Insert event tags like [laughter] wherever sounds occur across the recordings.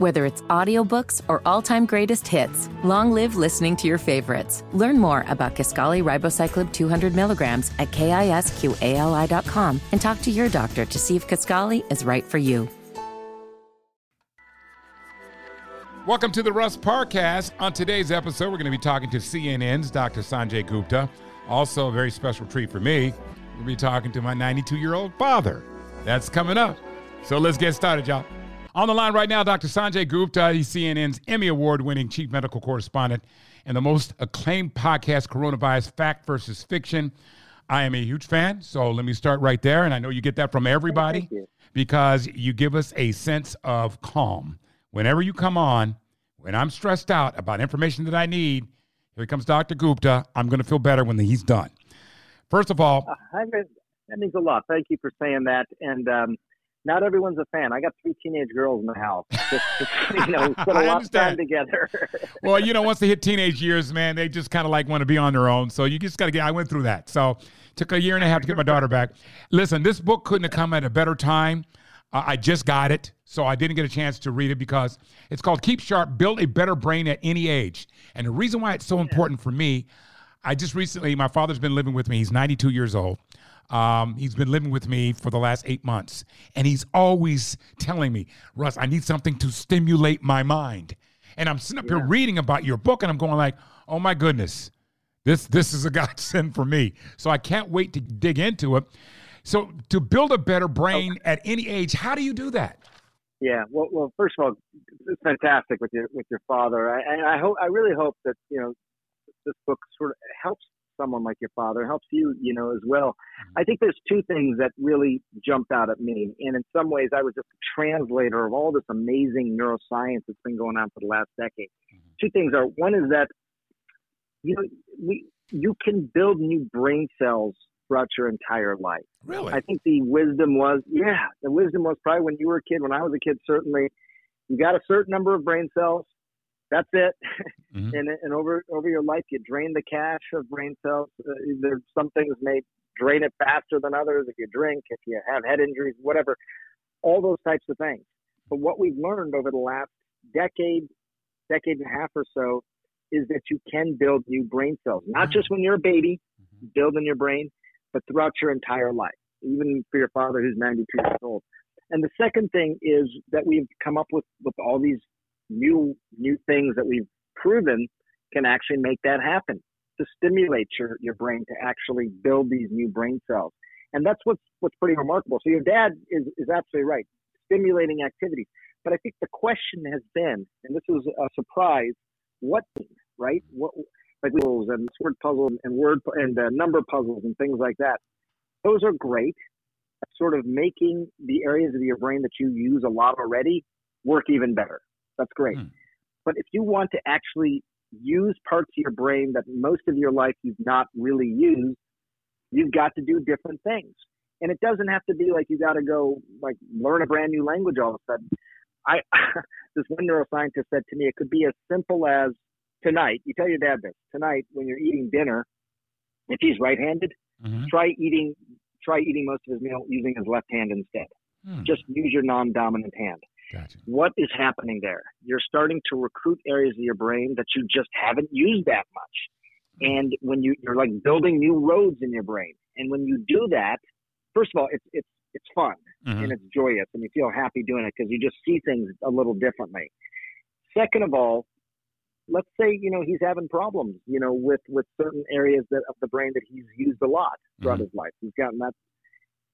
Whether it's audiobooks or all-time greatest hits, long live listening to your favorites. Learn more about Kisqali Ribociclib 200 milligrams at kisqali.com and talk to your doctor to see if Kisqali is right for you. Welcome to the Russ Parcast. On today's episode, we're going to be talking to CNN's Dr. Sanjay Gupta. Also, a very special treat for me. We'll be talking to my 92 year old father. That's coming up. So let's get started, y'all. On the line right now, Dr. Sanjay Gupta. He's CNN's Emmy Award winning chief medical correspondent and the most acclaimed podcast, Coronavirus Fact versus Fiction. I am a huge fan, so let me start right there. And I know you get that from everybody you. because you give us a sense of calm. Whenever you come on, when I'm stressed out about information that I need, here comes Dr. Gupta. I'm going to feel better when he's done. First of all, Uh, that means a lot. Thank you for saying that. And um, not everyone's a fan. I got three teenage girls in the house. [laughs] Just, just, you know, [laughs] spent a lot of time together. [laughs] well, you know, once they hit teenage years, man, they just kind of like want to be on their own. So you just got to get. I went through that. So took a year and a half to get my daughter back. Listen, this book couldn't have come at a better time. Uh, I just got it, so I didn't get a chance to read it because it's called Keep Sharp: Build a Better Brain at Any Age. And the reason why it's so important for me, I just recently, my father's been living with me. He's 92 years old. Um, he's been living with me for the last eight months, and he's always telling me, Russ, I need something to stimulate my mind. And I'm sitting up here reading about your book, and I'm going like, oh my goodness, this this is a [laughs] godsend for me. So I can't wait to dig into it. So to build a better brain at any age, how do you do that? yeah. Well, well, first of all, it's fantastic with your with your father. I, and I hope, I really hope that you know this book sort of helps someone like your father, helps you, you know, as well. Mm-hmm. I think there's two things that really jumped out at me, and in some ways, I was just a translator of all this amazing neuroscience that's been going on for the last decade. Mm-hmm. Two things are one is that you know we you can build new brain cells throughout your entire life. Really? I think the wisdom was, yeah, the wisdom was probably when you were a kid. When I was a kid, certainly, you got a certain number of brain cells. That's it. Mhm. And and over over your life, you drain the cache of brain cells. Uh, there's some things may drain it faster than others. If you drink, if you have head injuries, whatever, all those types of things. But what we've learned over the last decade, decade and a half or so, is that you can build new brain cells. Not just when you're a baby, building your brain, but throughout your entire life, even for your father who's 92 years old. And the second thing is that we've come up with, with all these new new things that we've proven can actually make that happen to stimulate your, your brain to actually build these new brain cells. And that's what's what's pretty remarkable. So your dad is, is absolutely right, stimulating activities. But I think the question has been, and this was a surprise, what right? What like puzzles and word puzzles and word and uh, number puzzles and things like that. Those are great. Sort of making the areas of your brain that you use a lot already work even better. That's great. Hmm. But if you want to actually use parts of your brain that most of your life you've not really used, you've got to do different things. And it doesn't have to be like you got to go like learn a brand new language all of a sudden. I [laughs] this one neuroscientist said to me it could be as simple as tonight. You tell your dad this tonight when you're eating dinner. If he's right-handed, Mhm. try eating try eating most of his meal using his left hand instead. Hmm. Just use your non-dominant hand. Gotcha. What is happening there? You're starting to recruit areas of your brain that you just haven't used that much. And when you, you're like building new roads in your brain. And when you do that, first of all, it's it's it's fun Mhm. and it's joyous and you feel happy doing it because you just see things a little differently. Second of all, let's say you know he's having problems, you know, with with certain areas that of the brain that he's used a lot throughout Mhm. his life. He's gotten that.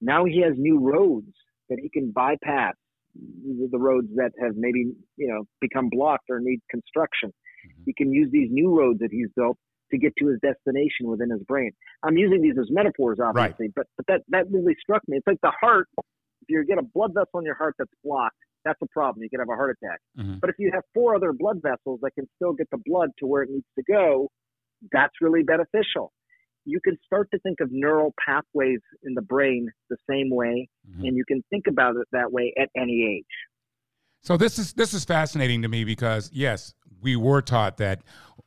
Now he has new roads that he can bypass the the roads that have maybe you know become blocked or need construction. Mhm. He can use these new roads that he's built to get to his destination within his brain. I'm using these as metaphors, obviously, but but that that really struck me. It's like the heart. If you get a blood vessel in your heart that's blocked, that's a problem. You could have a heart attack. Mhm. But if you have four other blood vessels that can still get the blood to where it needs to go, that's really beneficial. You can start to think of neural pathways in the brain the same way, Mhm. and you can think about it that way at any age. So this is this is fascinating to me because yes, we were taught that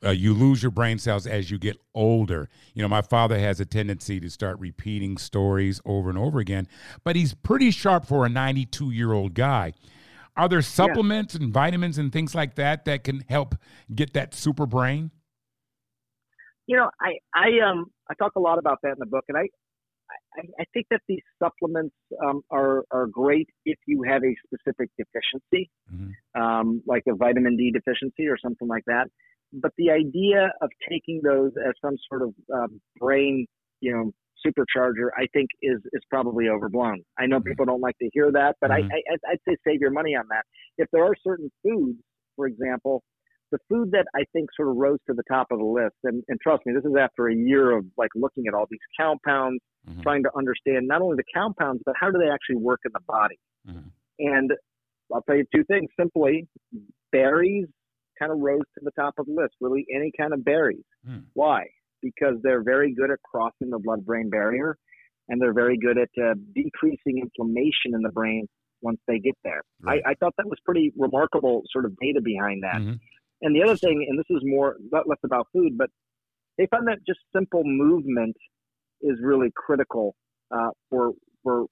uh, you lose your brain cells as you get older. You know, my father has a tendency to start repeating stories over and over again, but he's pretty sharp for a 92 year old guy. are there supplements yeah. and vitamins and things like that that can help get that super brain? You know, I I um I talk a lot about that in the book, and I I, I think that these supplements um, are are great if you have a specific deficiency, mm-hmm. um, like a vitamin D deficiency or something like that. But the idea of taking those as some sort of uh, brain, you know, supercharger, I think is is probably overblown. I know mm-hmm. people don't like to hear that, but mm-hmm. I, I I'd say save your money on that. If there are certain foods, for example, the food that I think sort of rose to the top of the list, and, and trust me, this is after a year of like looking at all these compounds, mm-hmm. trying to understand not only the compounds, but how do they actually work in the body. Mm-hmm. And I'll tell you two things simply berries kind of rose to the top of the list, really any kind of berries. Mm. Why? Because they're very good at crossing the blood brain barrier and they're very good at uh, decreasing inflammation in the brain once they get there. Right. I, I, thought that was pretty remarkable sort of data behind that. Mm-hmm. And the other thing, and this is more not less about food, but they found that just simple movement is really critical uh, for for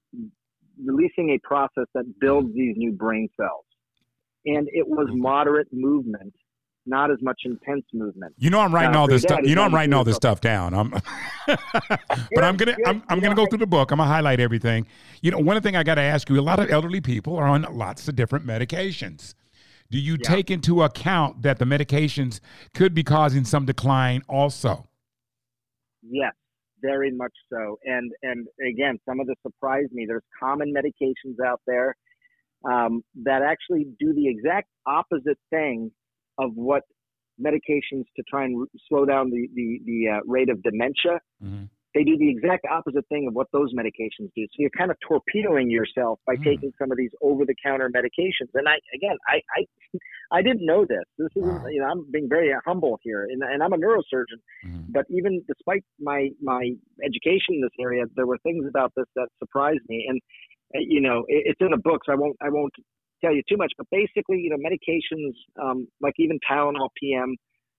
releasing a process that builds these new brain cells. And it was mm-hmm. moderate movement, not as much intense movement. You know, I'm writing all this stuff. You know, I'm writing all this stuff down. I'm, [laughs] but I'm gonna I'm, I'm gonna go through the book. I'm gonna highlight everything. You know, one thing I got to ask you: a lot of elderly people are on lots of different medications. Do you yeah. take into account that the medications could be causing some decline also? Yes, very much so. And and again, some of this surprised me. There's common medications out there um, that actually do the exact opposite thing of what medications to try and slow down the the, the uh, rate of dementia. Mm-hmm they do the exact opposite thing of what those medications do. So you're kind of torpedoing yourself by mm. taking some of these over-the-counter medications. And I, again, I, I, [laughs] I didn't know this. This is, wow. you know, I'm being very humble here, and, and I'm a neurosurgeon. Mm. But even despite my my education in this area, there were things about this that surprised me. And uh, you know, it, it's in the book, so I won't I won't tell you too much. But basically, you know, medications um, like even Tylenol PM,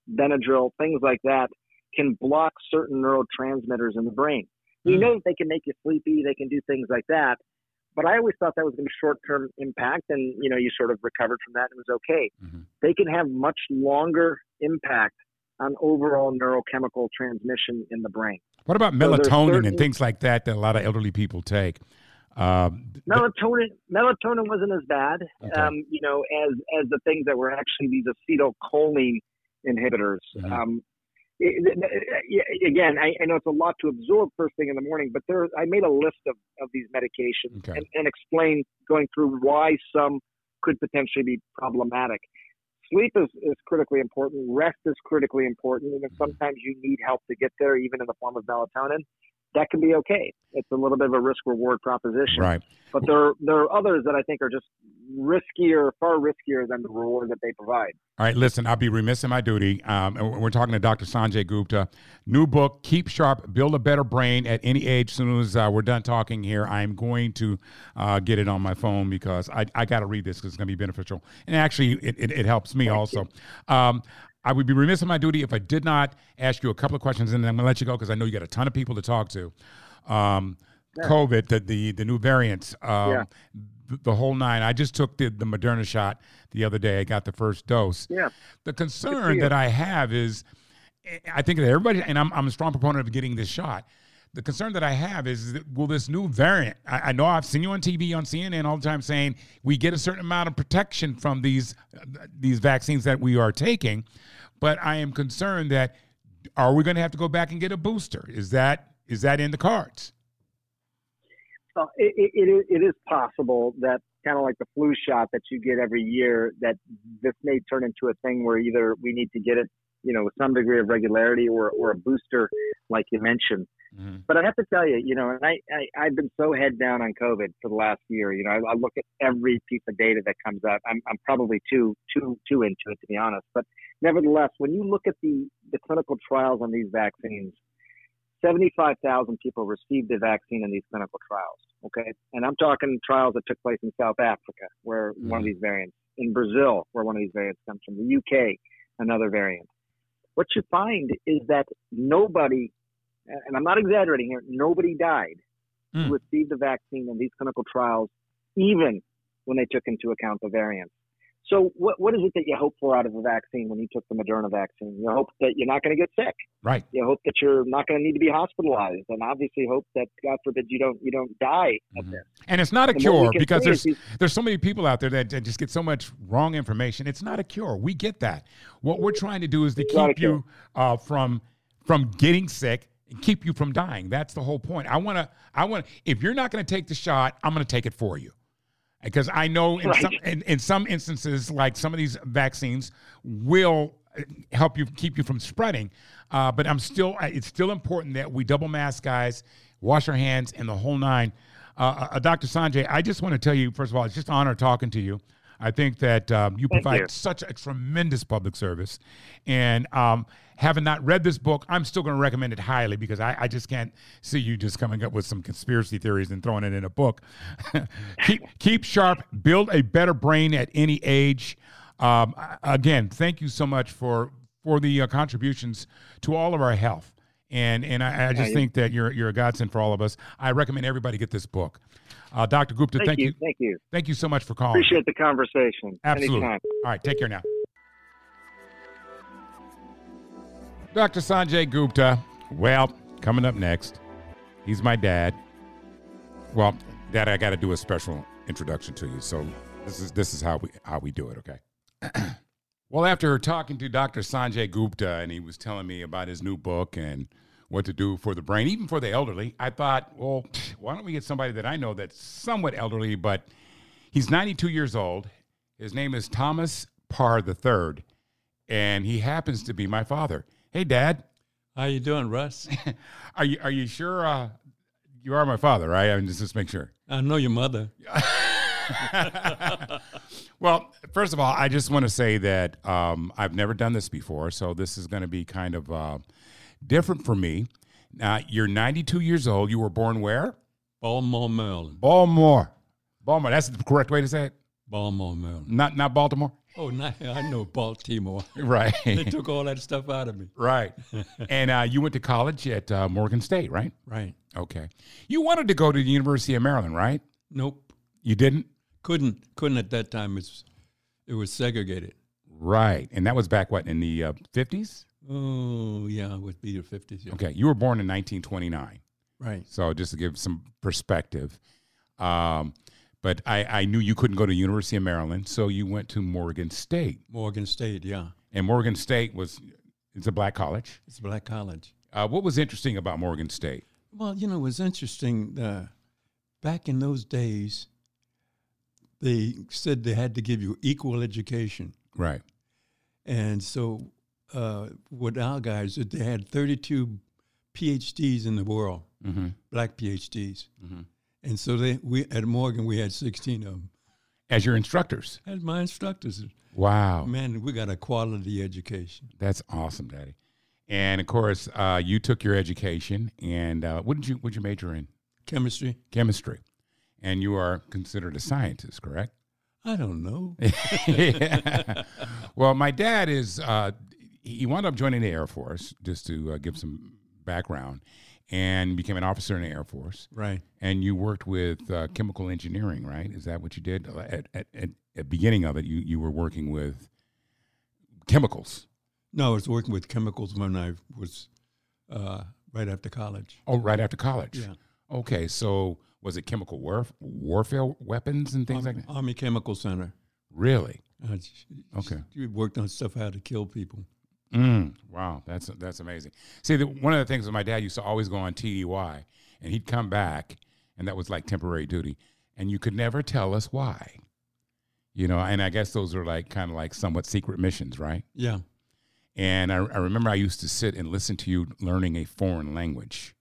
Benadryl, things like that can block certain neurotransmitters in the brain. We mm. know that they can make you sleepy, they can do things like that. But I always thought that was going to be short term impact, and you know, you sort of recovered from that and it was okay. Mm-hmm. They can have much longer impact on overall neurochemical transmission in the brain. What about melatonin so certain, and things like that that a lot of elderly people take? Um, melatonin melatonin wasn't as bad, okay. um, you know, as as the things that were actually these acetylcholine inhibitors. Mm-hmm. Um, again, I, I, know it's a lot to absorb first thing in the morning, but there, I made a list of, of these medications okay. and, and explained going through why some could potentially be problematic. Sleep is, is critically important. Rest is critically important. And if mm-hmm. sometimes you need help to get there, even in the form of melatonin, that can be okay. It's a little bit of a risk reward proposition. Right. But there, there are others that I think are just riskier, far riskier than the reward that they provide. All right, listen, I'll be remiss in my duty. Um, we're talking to Dr. Sanjay Gupta. New book, Keep Sharp, Build a Better Brain at Any Age. As soon as uh, we're done talking here, I'm going to uh, get it on my phone because I, I got to read this because it's going to be beneficial. And actually, it, it, it helps me Thank also. Um, I would be remiss in my duty if I did not ask you a couple of questions, and then I'm going to let you go because I know you got a ton of people to talk to. Um, yeah. COVID, the, the, the new variants, um, yeah. the, the, whole nine. I just took the, the Moderna shot the other day. I got the first dose. Yeah. The concern that I have is, I think that everybody, and I'm, I'm a strong proponent of getting this shot. The concern that I have is, that, will this new variant? I, I, know I've seen you on TV on CNN all the time saying we get a certain amount of protection from these these vaccines that we are taking, but I am concerned that are we going to have to go back and get a booster? Is that is that in the cards? Well, it, it, it is possible that kind of like the flu shot that you get every year, that this may turn into a thing where either we need to get it, you know, with some degree of regularity or, or a booster, like you mentioned. Mm-hmm. But I have to tell you, you know, and I, I, I've been so head down on COVID for the last year. You know, I, I look at every piece of data that comes out. I'm, I'm probably too, too, too into it, to be honest. But nevertheless, when you look at the, the clinical trials on these vaccines, 75,000 people received the vaccine in these clinical trials. Okay. And I'm talking trials that took place in South Africa, where mm-hmm. one of these variants, in Brazil, where one of these variants comes from, the UK, another variant. What you find is that nobody and I'm not exaggerating here, nobody died mm. who received the vaccine in these clinical trials, even when they took into account the variants. So, what, what is it that you hope for out of the vaccine when you took the Moderna vaccine? You hope that you're not going to get sick. Right. You hope that you're not going to need to be hospitalized, and obviously hope that God forbid you don't you don't die of Mhm. this. And it's not a And cure because there's these- there's so many people out there that, that just get so much wrong information. It's not a cure. We get that. What we're trying to do is to It's keep you uh, from from getting sick and keep you from dying. That's the whole point. I want to I want if you're not going to take the shot, I'm going to take it for you. Because I know in Right. some in, in some instances, like some of these vaccines will uh, help you keep you from spreading. Uh, but I'm still it's still important that we double mask, guys, wash our hands, and the whole nine. Uh, uh, Dr. Sanjay, I just want to tell you, first of all, it's just an honor talking to you. I think that um, you Thank provide you. such a tremendous public service. And um, having not read this book, I'm still going to recommend it highly because I, I just can't see you just coming up with some conspiracy theories and throwing it in a book. [laughs] keep, keep sharp, build a better brain at any age. Um, again, thank you so much for for the uh, contributions to all of our health. And and I, I just think that you're you're a godsend for all of us. I recommend everybody get this book. Uh, Dr. Gupta, Thank, thank, you, you, thank you. thank you so much for calling. Appreciate the conversation. Absolutely. Anytime. All right, take care now. Dr. Sanjay Gupta. Well, coming up next, he's my dad. Well, Dad, I got to do a special introduction to you. So this is this is how we how we do it. Okay. [clears throat] well, after talking to Dr. Sanjay Gupta, and he was telling me about his new book and what to do for the brain, even for the elderly, I thought, well, [sniffs] why don't we get somebody that I know that's somewhat elderly, but he's 92 years old. His name is Thomas Parr III, and he happens to be my father. Hey, Dad, How you doing, Russ? [laughs] are you are you sure uh, you are my father? Right? I mean, just just make sure. I know your mother. [laughs] well, first of all, I just want to say that um, I've never done this before, so this is going to be kind of uh, different for me. Now, you're 92 years old. You were born where? Baltimore, Maryland. Baltimore. Baltimore. That's the correct way to say it. Baltimore, Maryland. Not not Baltimore. Oh, now I know Baltimore. [laughs] Right. [laughs] they took all that stuff out of me. right. [laughs] And uh, you went to college at uh, Morgan State, right? Right. Okay. You wanted to go to the University of Maryland, right? Nope. You didn't? Couldn't. Couldn't at that time. It's, it was segregated. Right. And that was back, what, in the uh, 50s? Oh, yeah. It would be the 50s. Yeah. Okay. You were born in 1929. Right. So just to give some perspective. Um, but I, I knew you couldn't go to University of Maryland, so you went to Morgan State. Morgan State, yeah. And Morgan State was, it's a black college. It's a black college. Uh, what was interesting about Morgan State? Well, you know, it was interesting. Uh, back in those days, they said they had to give you equal education. Right. And so, uh, what our guys did, they had 32 PhDs in the world, Mm-hmm. black PhDs. Mhm. And so they, we at Morgan, we had 16 of them. As your instructors. As my instructors, Wow. man, we got a quality education. That's awesome, Daddy. And of course, uh, you took your education, and uh, what did you what did you major in? Chemistry, Chemistry, and you are considered a scientist, correct? I don't know. Yeah. [laughs] Well, my dad is. Uh, he wound up joining the Air Force, just to uh, give some background, and became an officer in the Air Force. right. And you worked with uh, chemical engineering, right? Is that what you did at at, at, at beginning of it? You you were working with chemicals. No, I was working with chemicals when I was uh, right after college. Oh, right after college. Yeah. Okay, so was it chemical warf- warfare weapons and things like that? Army Chemical Center. Really? Uh, Okay. You worked on stuff how to kill people. Mm, wow, that's that's amazing. See, the, one of the things that my dad used to always go on TDY, and he'd come back, and that was like temporary duty, and you could never tell us why. You know, and I guess those are like kind of like somewhat secret missions, right? Yeah. And I, I remember I used to sit and listen to you learning a foreign language.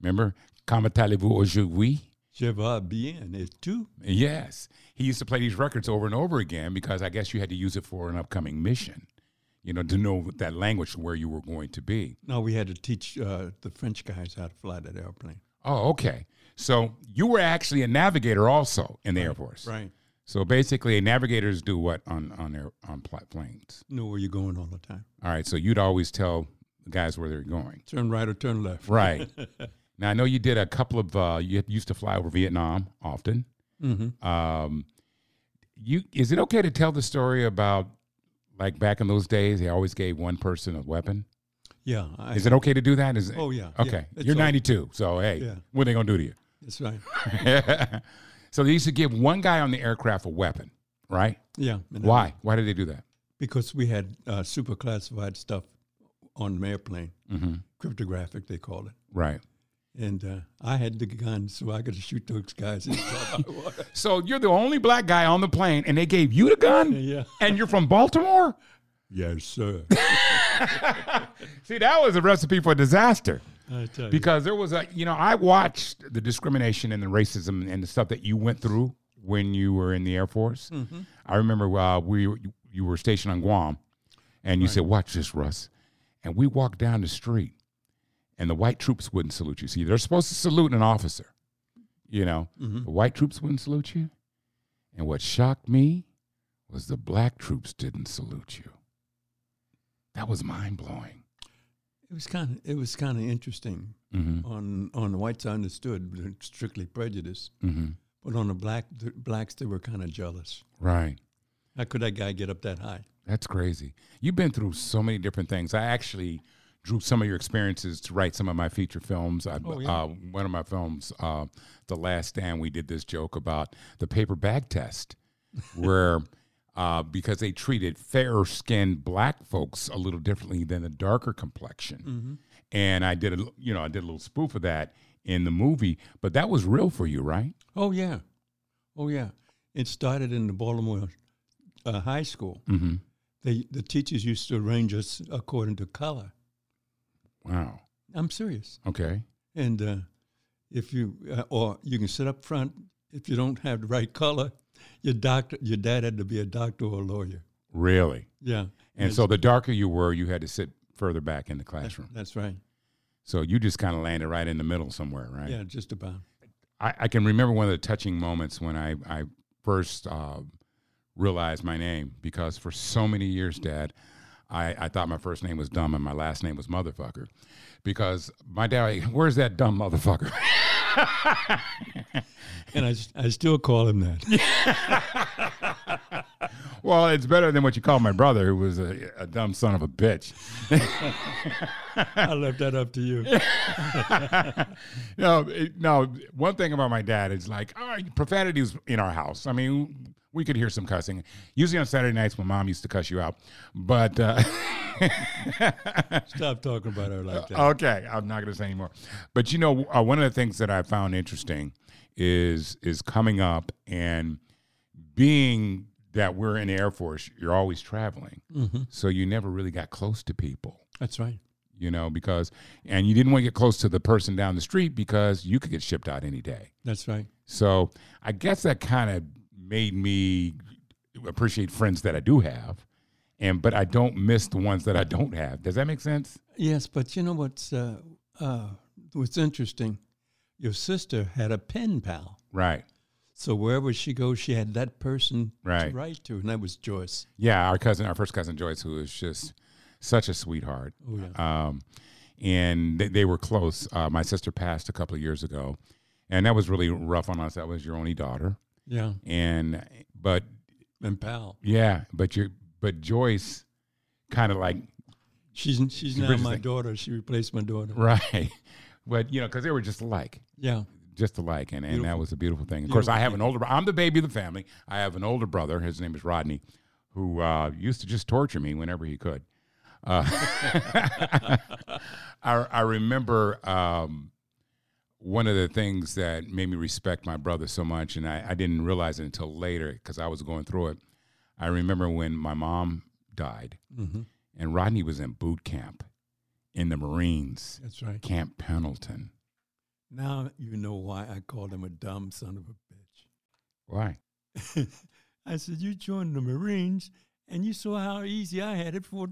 Remember, comment allez-vous aujourd'hui? Je vais bien et tout. Yes. He used to play these records over and over again because I guess you had to use it for an upcoming mission, you know, to know that language where you were going to be. No, we had to teach uh, the French guys how to fly that airplane. Oh, okay. So you were actually a navigator also in the Air Force. Right. So basically, navigators do what on on air on pla- planes? Know where you're going all the time. All right. So you'd always tell the guys where they're going. Turn right or turn left. Right. [laughs] now I know you did a couple of. Uh, you used to fly over Vietnam often. Mm-hmm. Um, you is it okay to tell the story about like back in those days they always gave one person a weapon? Yeah. I, Is it okay to do that? Is Oh, yeah, yeah. Okay. It's You're all- 92, so hey, Yeah. what are they gonna do to you? That's right. [laughs] so they used to give one guy on the aircraft a weapon, right? Yeah. Why? Why did they do that? Because we had uh, super classified stuff on the airplane, Mm-hmm. cryptographic, they called it. Right. And uh, I had the gun, so I could shoot those guys. in the [laughs] water. So you're the only black guy on the plane, and they gave you the gun, yeah. and you're from Baltimore. Yes, sir. [laughs] See, that was a recipe for disaster. I tell you. because there was a you know i watched the discrimination and the racism and the stuff that you went through when you were in the air force i remember uh, we you were stationed on guam and you said watch this russ and we walked down the street and the white troops wouldn't salute you see they're supposed to salute an officer you know the white troops wouldn't salute you and what shocked me was the black troops didn't salute you that was mind-blowing It was kind of it was kind of interesting. mm-hmm. On on the whites, I understood strictly prejudice, Mm-hmm. but on the black the blacks, they were kind of jealous. right How could that guy get up that high? That's crazy. You've been through so many different things. I actually drew some of your experiences to write some of my feature films. I, Oh, yeah. uh, one of my films, uh, The Last Stand, we did this joke about the paper bag test, [laughs] where uh, because they treated fair skinned black folks a little differently than the darker complexion. And I did a, you know, I did a little spoof of that in the movie, but that was real for you, right? Oh yeah, oh yeah. It started in the Baltimore uh, high school. Mm-hmm. They the teachers used to arrange us according to color. Wow. I'm serious. Okay. And uh, if you uh, or you can sit up front if you don't have the right color. Your doctor, your dad had to be a doctor or a lawyer. Really? Yeah, And so the darker you were, you had to sit further back in the classroom. that's right. So you just kind of landed right in the middle somewhere, right? Yeah, just about. I, I can remember one of the touching moments when I, I first uh, realized my name because for so many years, Dad, I, I thought my first name was dumb and my last name was motherfucker. Because my dad, where's that dumb motherfucker? [laughs] And I, I still call him that. [laughs] well, it's better than what you called my brother, who was a, a dumb son of a bitch. I left that up to you. [laughs] no, it, no. One thing about my dad is like, all right, profanity was in our house. I mean, we could hear some cussing. Usually on Saturday nights, my mom used to cuss you out. But uh, Stop talking about her like that. okay, I'm not going to say anymore. But you know, uh, one of the things that I found interesting is is coming up and being that we're in the Air Force. You're always traveling, Mhm. so you never really got close to people. That's right. You know, because and you didn't want to get close to the person down the street because you could get shipped out any day. That's right. So I guess that kind of made me appreciate friends that I do have, and but I don't miss the ones that I don't have. Does that make sense? Yes, but you know what's uh, uh, what's interesting? Your sister had a pen pal. Right. So wherever she goes, she had that person Right. to write to, and that was Joyce. Yeah, our cousin, our first cousin Joyce, who is just such a sweetheart. Oh yeah. Um, and they, they were close. Uh, my sister passed a couple of years ago, and that was really rough on us. That was your only daughter, Yeah. and but And pal. yeah, but you but Joyce kind of like She's she's now my thing. daughter. She replaced my daughter. right, [laughs] but you know because they were just alike. Yeah. just alike, and, and that was a beautiful thing. Of course, I have an older. I'm the baby of the family. I have an older brother. His name is Rodney, who uh, used to just torture me whenever he could. Uh, [laughs] I, I remember um, one of the things that made me respect my brother so much, and I, I didn't realize it until later because I was going through it. I remember when my mom died, hmm and Rodney was in boot camp in the Marines, That's right. Camp Pendleton. Now you know why I called him a dumb son of a bitch. Why? [laughs] I said, You joined the Marines and you saw how easy I had it for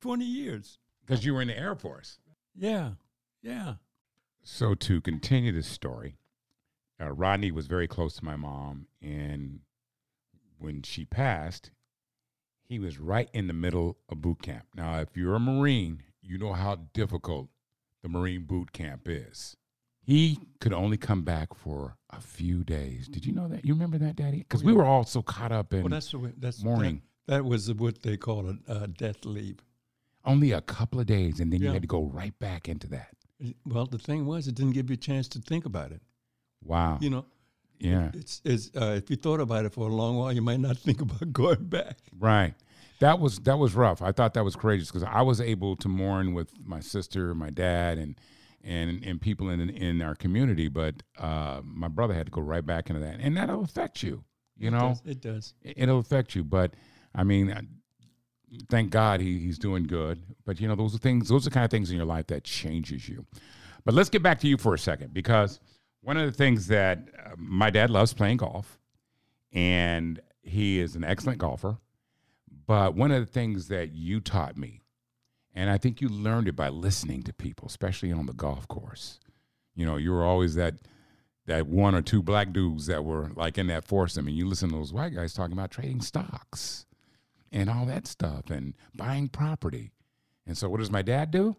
20 years. Because you were in the Air Force. Yeah. Yeah. So to continue this story, uh, Rodney was very close to my mom, and when she passed, he was right in the middle of boot camp. Now, if you're a Marine, you know how difficult the Marine boot camp is. he could only come back for a few days. Did you know that? You remember that, Daddy? Because we were all so caught up in Well, that's the way, that's mourning. That, that was what they call a, a death leave. only a couple of days, and then you had to go right back into that. Well, the thing was, it didn't give you a chance to think about it. Wow. You know, yeah. it's, it's uh, if you thought about it for a long while, you might not [laughs] think about going back. Right. That was that was rough. I thought that was courageous because I was able to mourn with my sister, my dad, and and and people in in our community. But uh, my brother had to go right back into that, and that'll affect you. You know, it does. it, it'll affect you. But I mean, thank God he, he's doing good. But you know, those are things. Those are kind of things in your life that changes you. But let's get back to you for a second because one of the things that uh, my dad loves playing golf, and he is an excellent golfer. But one of the things that you taught me, and I think you learned it by listening to people, especially on the golf course. You know, you were always that that one or two black dudes that were like in that foursome, and you listen to those white guys talking about trading stocks and all that stuff and buying property. And so, what does my dad do?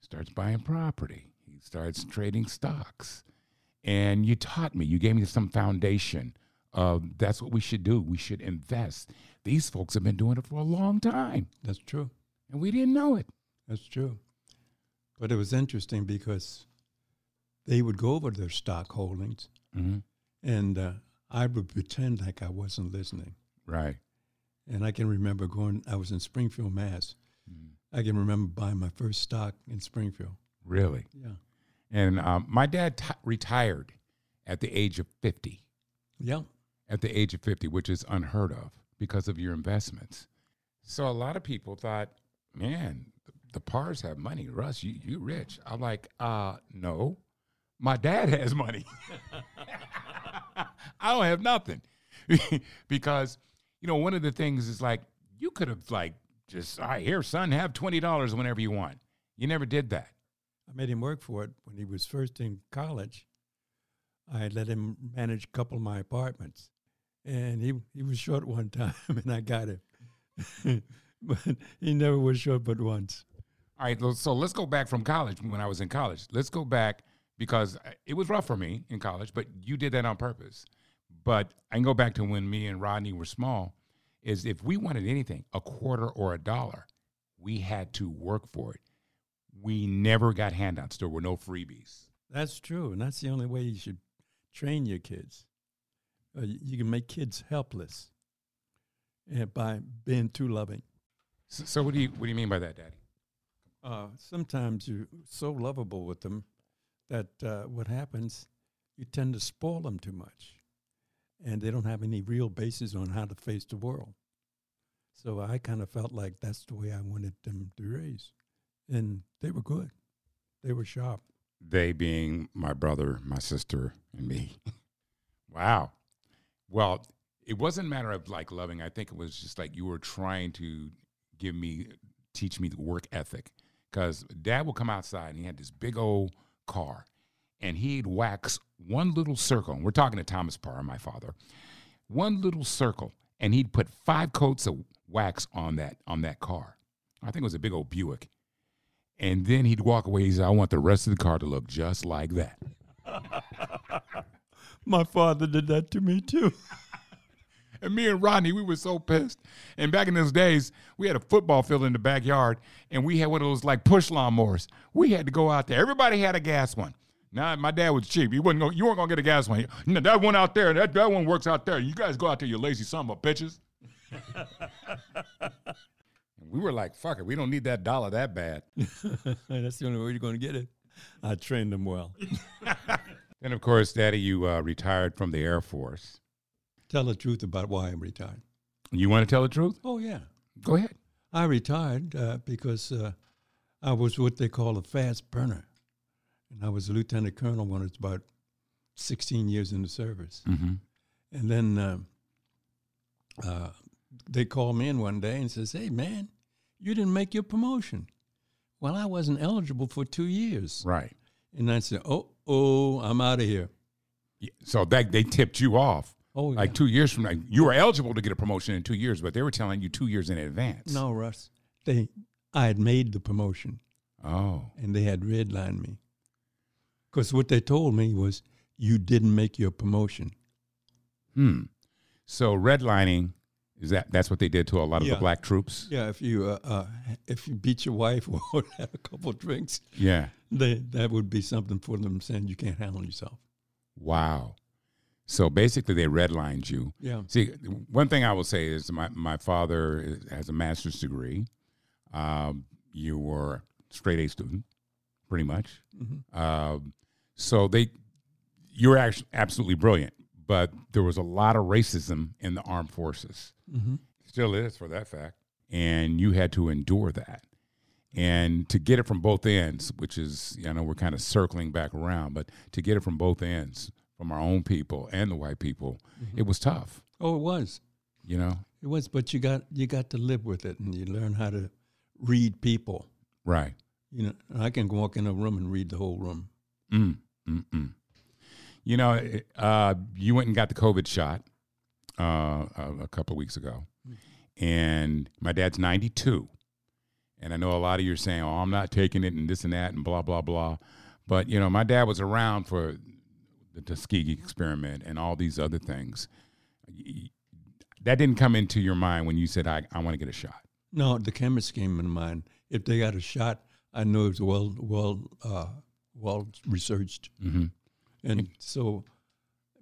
Starts buying property. He starts trading stocks. And you taught me, you gave me some foundation of that's what we should do. We should invest. These folks have been doing it for a long time, That's true. and we didn't know it. That's true. But it was interesting because they would go over their stock holdings, Mm-hmm. and uh, I would pretend like I wasn't listening. Right. And I can remember going. I was in Springfield, Mass. I can remember buying my first stock in Springfield. Really. Yeah. And um, my dad t- retired at the age of 50. Yeah. at the age of 50, which is unheard of because of your investments. So a lot of people thought, man, the Parrs have money. Russ, you, you rich. I'm like, uh, no, my dad has money. [laughs] I don't have nothing. [laughs] because, you know, one of the things is like, you could have like just, all right, here, son, have $20 whenever you want. You never did that. I made him work for it when he was first in college. I let him manage a couple of my apartments, and he he was short one [laughs] time, and I got him. [laughs] but he never was short but once. All right, so let's go back from college when I was in college. Let's go back because uh, it was rough for me in college, but you did that on purpose. But I can go back to when me and Rodney were small. Is if we wanted anything, a quarter or a dollar, we had to work for it. We never got handouts. There were no freebies. That's true, and that's the only way you should train your kids. Uh, you can make kids helpless uh, by being too loving. So, so what do you what do you mean by that, Daddy? Uh, sometimes you're so lovable with them that uh, what happens, you tend to spoil them too much, and they don't have any real basis on how to face the world. So I kind of felt like that's the way I wanted them to raise, and they were good. They were sharp. They being my brother, my sister, and me. [laughs] wow. Well, it wasn't a matter of like loving. I think it was just like you were trying to give me, teach me the work ethic. Because dad would come outside and he had this big old car and he'd wax one little circle. And we're talking to Thomas Parr, my father. One little circle. And he'd put five coats of wax on that on that car. I think it was a big old Buick. And then he'd walk away. He said, I want the rest of the car to look just like that. [laughs] My father did that to me too. [laughs] And me and Rodney, we were so pissed. And back in those days, we had a football field in the backyard, and we had one of those like push lawnmowers. We had to go out there. Everybody had a gas one. Now my dad was cheap. He wasn't gonna, you weren't gonna get a gas one. No, that one out there, that, that one works out there. You guys go out there, you lazy son of a bitches. [laughs] We were like, fuck it, we don't need that dollar that bad. [laughs] that's the only way you're going to get it. I trained them well. [laughs] and of course, Daddy, you uh, retired from the Air Force. Tell the truth about why I'm retired. You want to tell the truth? Oh yeah. Go ahead. I retired uh, because uh, I was what they call a fast burner. And I was a lieutenant colonel when I was about 16 years in the service. Mm-hmm. And then uh, uh, they called me in one day and says, hey, man, you didn't make your promotion. Well, I wasn't eligible for two years. Right. And I said, oh, oh, I'm out of here. Yeah, So that they tipped you off. Oh, like yeah. two years from now, you were eligible to get a promotion in two years, but they were telling you two years in advance. No, Russ. They, I had made the promotion Oh. and they had redlined me. Because what they told me was you didn't make your promotion. Hmm. So redlining is that that's what they did to a lot of Yeah. the black troops? Yeah, if you uh, uh, if you beat your wife [laughs] or had a couple drinks, Yeah. they, that would be something for them saying you can't handle yourself. Wow. So basically, they redlined you. Yeah. See, one thing I will say is my, my father has a master's degree. Um, you were a straight A student, pretty much. Um, so they, you were actually absolutely brilliant, but there was a lot of racism in the armed forces. Mm-hmm. Still is for that fact. And you had to endure that. And to get it from both ends, which is, you know, we're kind of circling back around, but to get it from both ends, from our own people and the white people, it was tough, Oh, it was. you know? It was, but you got you got to live with it, and you learn how to read people. Right. You know, I can walk in a room and read the whole room. Mm, mm, mm. You know, uh, you went and got the COVID shot uh, a, couple of weeks ago, and my dad's 92. And I know a lot of you are saying, oh, I'm not taking it and this and that and blah, blah, blah. But, you know, my dad was around for the Tuskegee experiment and all these other things. That didn't come into your mind when you said, I, I want to get a shot. No, the chemist came in mind. If they got a shot, I know it's well well uh, well researched, Mm-hmm. and so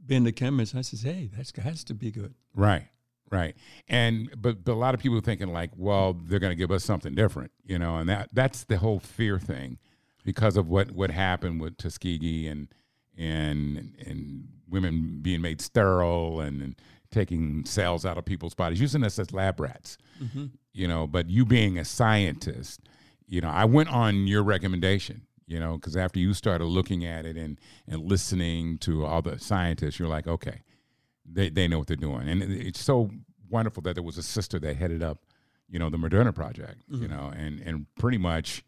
being the chemist, I says, hey, that has to be good. Right, right. And but, but a lot of people are thinking like, well, they're going to give us something different, you know, and that that's the whole fear thing because of what what happened with Tuskegee and and and women being made sterile and, and taking cells out of people's bodies, using us as lab rats, you know. But you being a scientist, you know, I went on your recommendation. You know, because after you started looking at it and, and listening to all the scientists, you're like, okay, they, they know what they're doing. And it's so wonderful that there was a sister that headed up, you know, the Moderna project, you know, and, and pretty much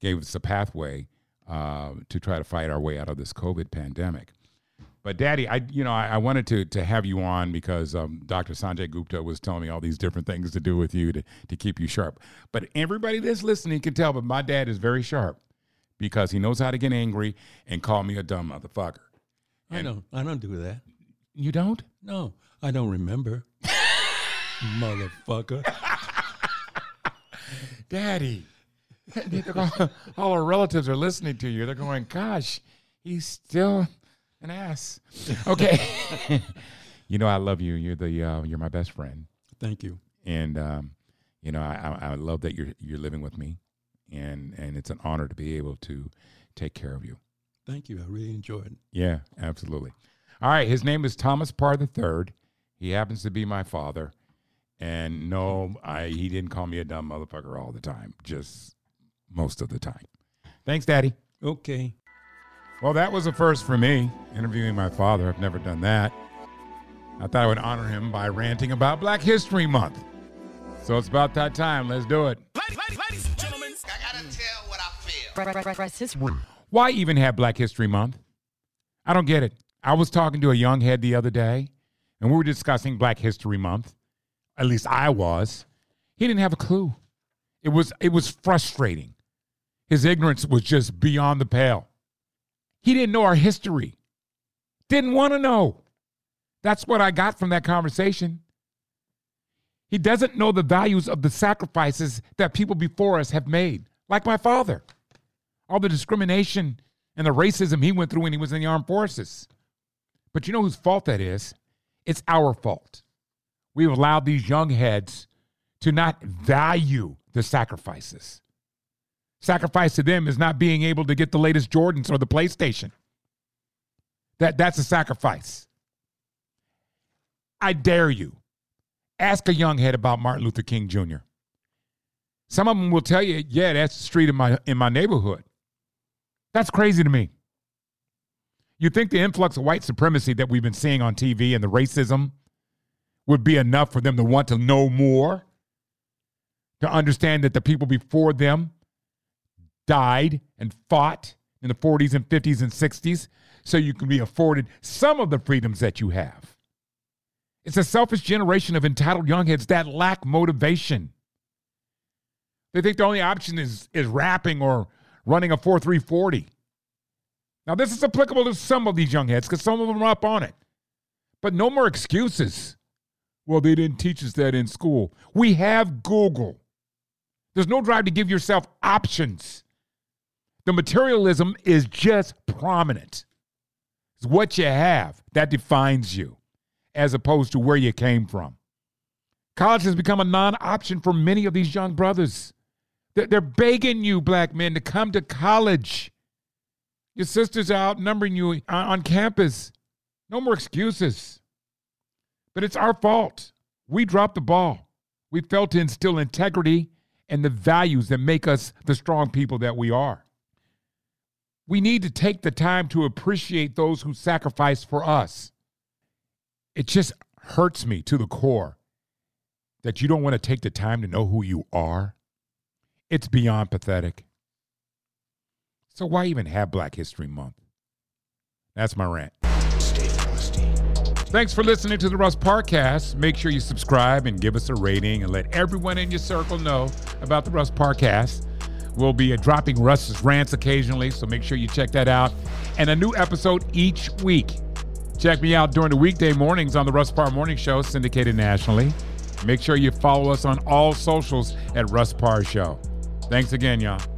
gave us a pathway uh, to try to fight our way out of this COVID pandemic. But Daddy, I you know I, I wanted to to have you on because um, Dr. Sanjay Gupta was telling me all these different things to do with you to to keep you sharp. But everybody that's listening can tell, but my dad is very sharp because he knows how to get angry and call me a dumb motherfucker. I don't I don't do that. You don't? No, I don't remember. [laughs] Motherfucker. [laughs] Daddy. all our relatives are listening to you. They're going, gosh, he's still an ass. Okay. [laughs] you know, I love you. You're the uh, you're my best friend. Thank you. And um, you know, I, I I love that you're you're living with me. And and it's an honor to be able to take care of you. Thank you. I really enjoyed it. Yeah, absolutely. All right, his name is Thomas Parr the Third. He happens to be my father. And no, I he didn't call me a dumb motherfucker all the time, just most of the time. Thanks, Daddy. Okay. Well, that was a first for me, interviewing my father. I've never done that. I thought I would honor him by ranting about Black History Month. So it's about that time. Let's do it. Ladies and gentlemen, I gotta tell what I feel. Why even have Black History Month? I don't get it. I was talking to a young head the other day, and we were discussing Black History Month. At least I was. He didn't have a clue. It was it was frustrating. His ignorance was just beyond the pale. He didn't know our history. Didn't want to know. That's what I got from that conversation. He doesn't know the values of the sacrifices that people before us have made, like my father all the discrimination and the racism he went through when he was in the armed forces. But you know whose fault that is? It's our fault. We've allowed these young heads to not value the sacrifices. Sacrifice to them is not being able to get the latest Jordans or the PlayStation. That, that's a sacrifice. I dare you. Ask a young head about Martin Luther King Jr. Some of them will tell you, yeah, that's the street in my in my neighborhood. That's crazy to me. You think the influx of white supremacy that we've been seeing on TV and the racism would be enough for them to want to know more? To understand that the people before them died and fought in the 40s and 50s and 60s so you can be afforded some of the freedoms that you have. It's a selfish generation of entitled youngheads that lack motivation. They think the only option is is rapping or running a 4340. Now, this is applicable to some of these young heads because some of them are up on it. But no more excuses. Well, they didn't teach us that in school. We have Google. There's no drive to give yourself options. The materialism is just prominent. It's what you have that defines you, as opposed to where you came from. College has become a non option for many of these young brothers. They're begging you, black men, to come to college. Your sisters are outnumbering you on campus. No more excuses. But it's our fault. We dropped the ball. We failed to instill integrity and the values that make us the strong people that we are. We need to take the time to appreciate those who sacrifice for us. It just hurts me to the core that you don't want to take the time to know who you are. It's beyond pathetic. So, why even have Black History Month? That's my rant. Thanks for listening to the Russ Parcast. Make sure you subscribe and give us a rating and let everyone in your circle know about the Russ Parcast. We'll be dropping Russ's rants occasionally, so make sure you check that out. And a new episode each week. Check me out during the weekday mornings on the Russ Parr Morning Show, syndicated nationally. Make sure you follow us on all socials at Russ Parr Show. Thanks again, y'all.